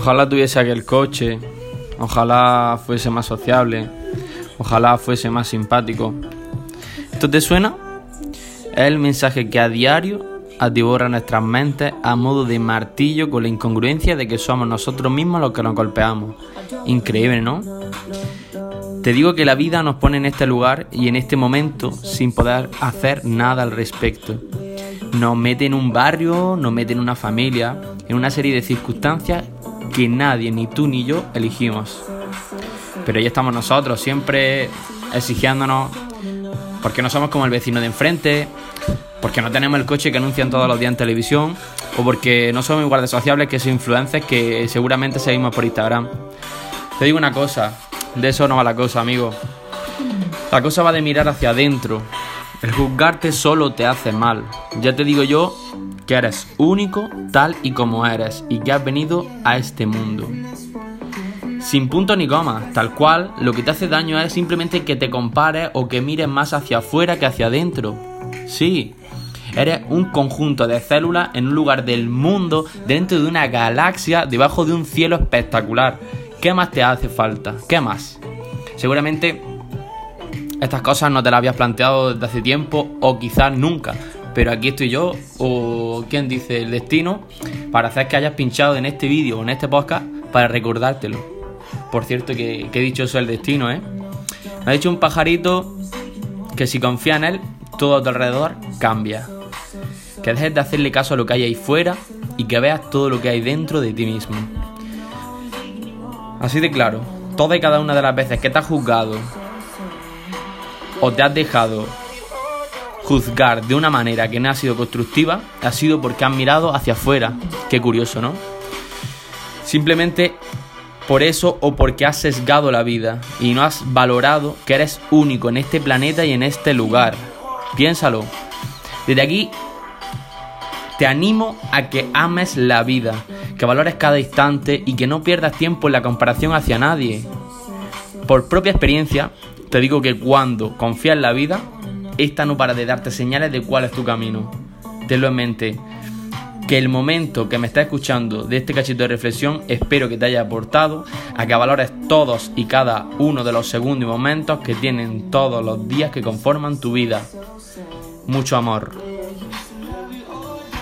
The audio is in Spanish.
Ojalá tuviese aquel coche, ojalá fuese más sociable, ojalá fuese más simpático. ¿Esto te suena? Es el mensaje que a diario atiborra nuestras mentes a modo de martillo con la incongruencia de que somos nosotros mismos los que nos golpeamos. Increíble, ¿no? Te digo que la vida nos pone en este lugar y en este momento sin poder hacer nada al respecto. Nos mete en un barrio, nos mete en una familia, en una serie de circunstancias que nadie, ni tú ni yo, elegimos. Pero ahí estamos nosotros, siempre exigiéndonos, porque no somos como el vecino de enfrente, porque no tenemos el coche que anuncian todos los días en televisión, o porque no somos igual de sociables que esos influencers que seguramente seguimos por Instagram. Te digo una cosa, de eso no va la cosa, amigo. La cosa va de mirar hacia adentro. El juzgarte solo te hace mal. Ya te digo yo que eres único tal y como eres y que has venido a este mundo. Sin punto ni coma, tal cual, lo que te hace daño es simplemente que te compares o que mires más hacia afuera que hacia adentro. Sí, eres un conjunto de células en un lugar del mundo, dentro de una galaxia, debajo de un cielo espectacular. ¿Qué más te hace falta? ¿Qué más? Seguramente estas cosas no te las habías planteado desde hace tiempo o quizás nunca. Pero aquí estoy yo, o quien dice el destino, para hacer que hayas pinchado en este vídeo o en este podcast para recordártelo. Por cierto, que, he dicho eso el destino, ¿eh? Me ha dicho un pajarito que si confía en él, todo a tu alrededor cambia. Que dejes de hacerle caso a lo que hay ahí fuera y que veas todo lo que hay dentro de ti mismo. Así de claro, toda y cada una de las veces que te has juzgado o te has dejado juzgar de una manera que no ha sido constructiva, ha sido porque has mirado hacia afuera. Qué curioso, ¿no? Simplemente por eso o porque has sesgado la vida y no has valorado que eres único en este planeta y en este lugar. Piénsalo. Desde aquí te animo a que ames la vida, que valores cada instante y que no pierdas tiempo en la comparación hacia nadie. Por propia experiencia, te digo que cuando confías en la vida, esta no para de darte señales de cuál es tu camino. Tenlo en mente. Que el momento que me estás escuchando de este cachito de reflexión, espero que te haya aportado a que valores todos y cada uno de los segundos y momentos que tienen todos los días que conforman tu vida. Mucho amor.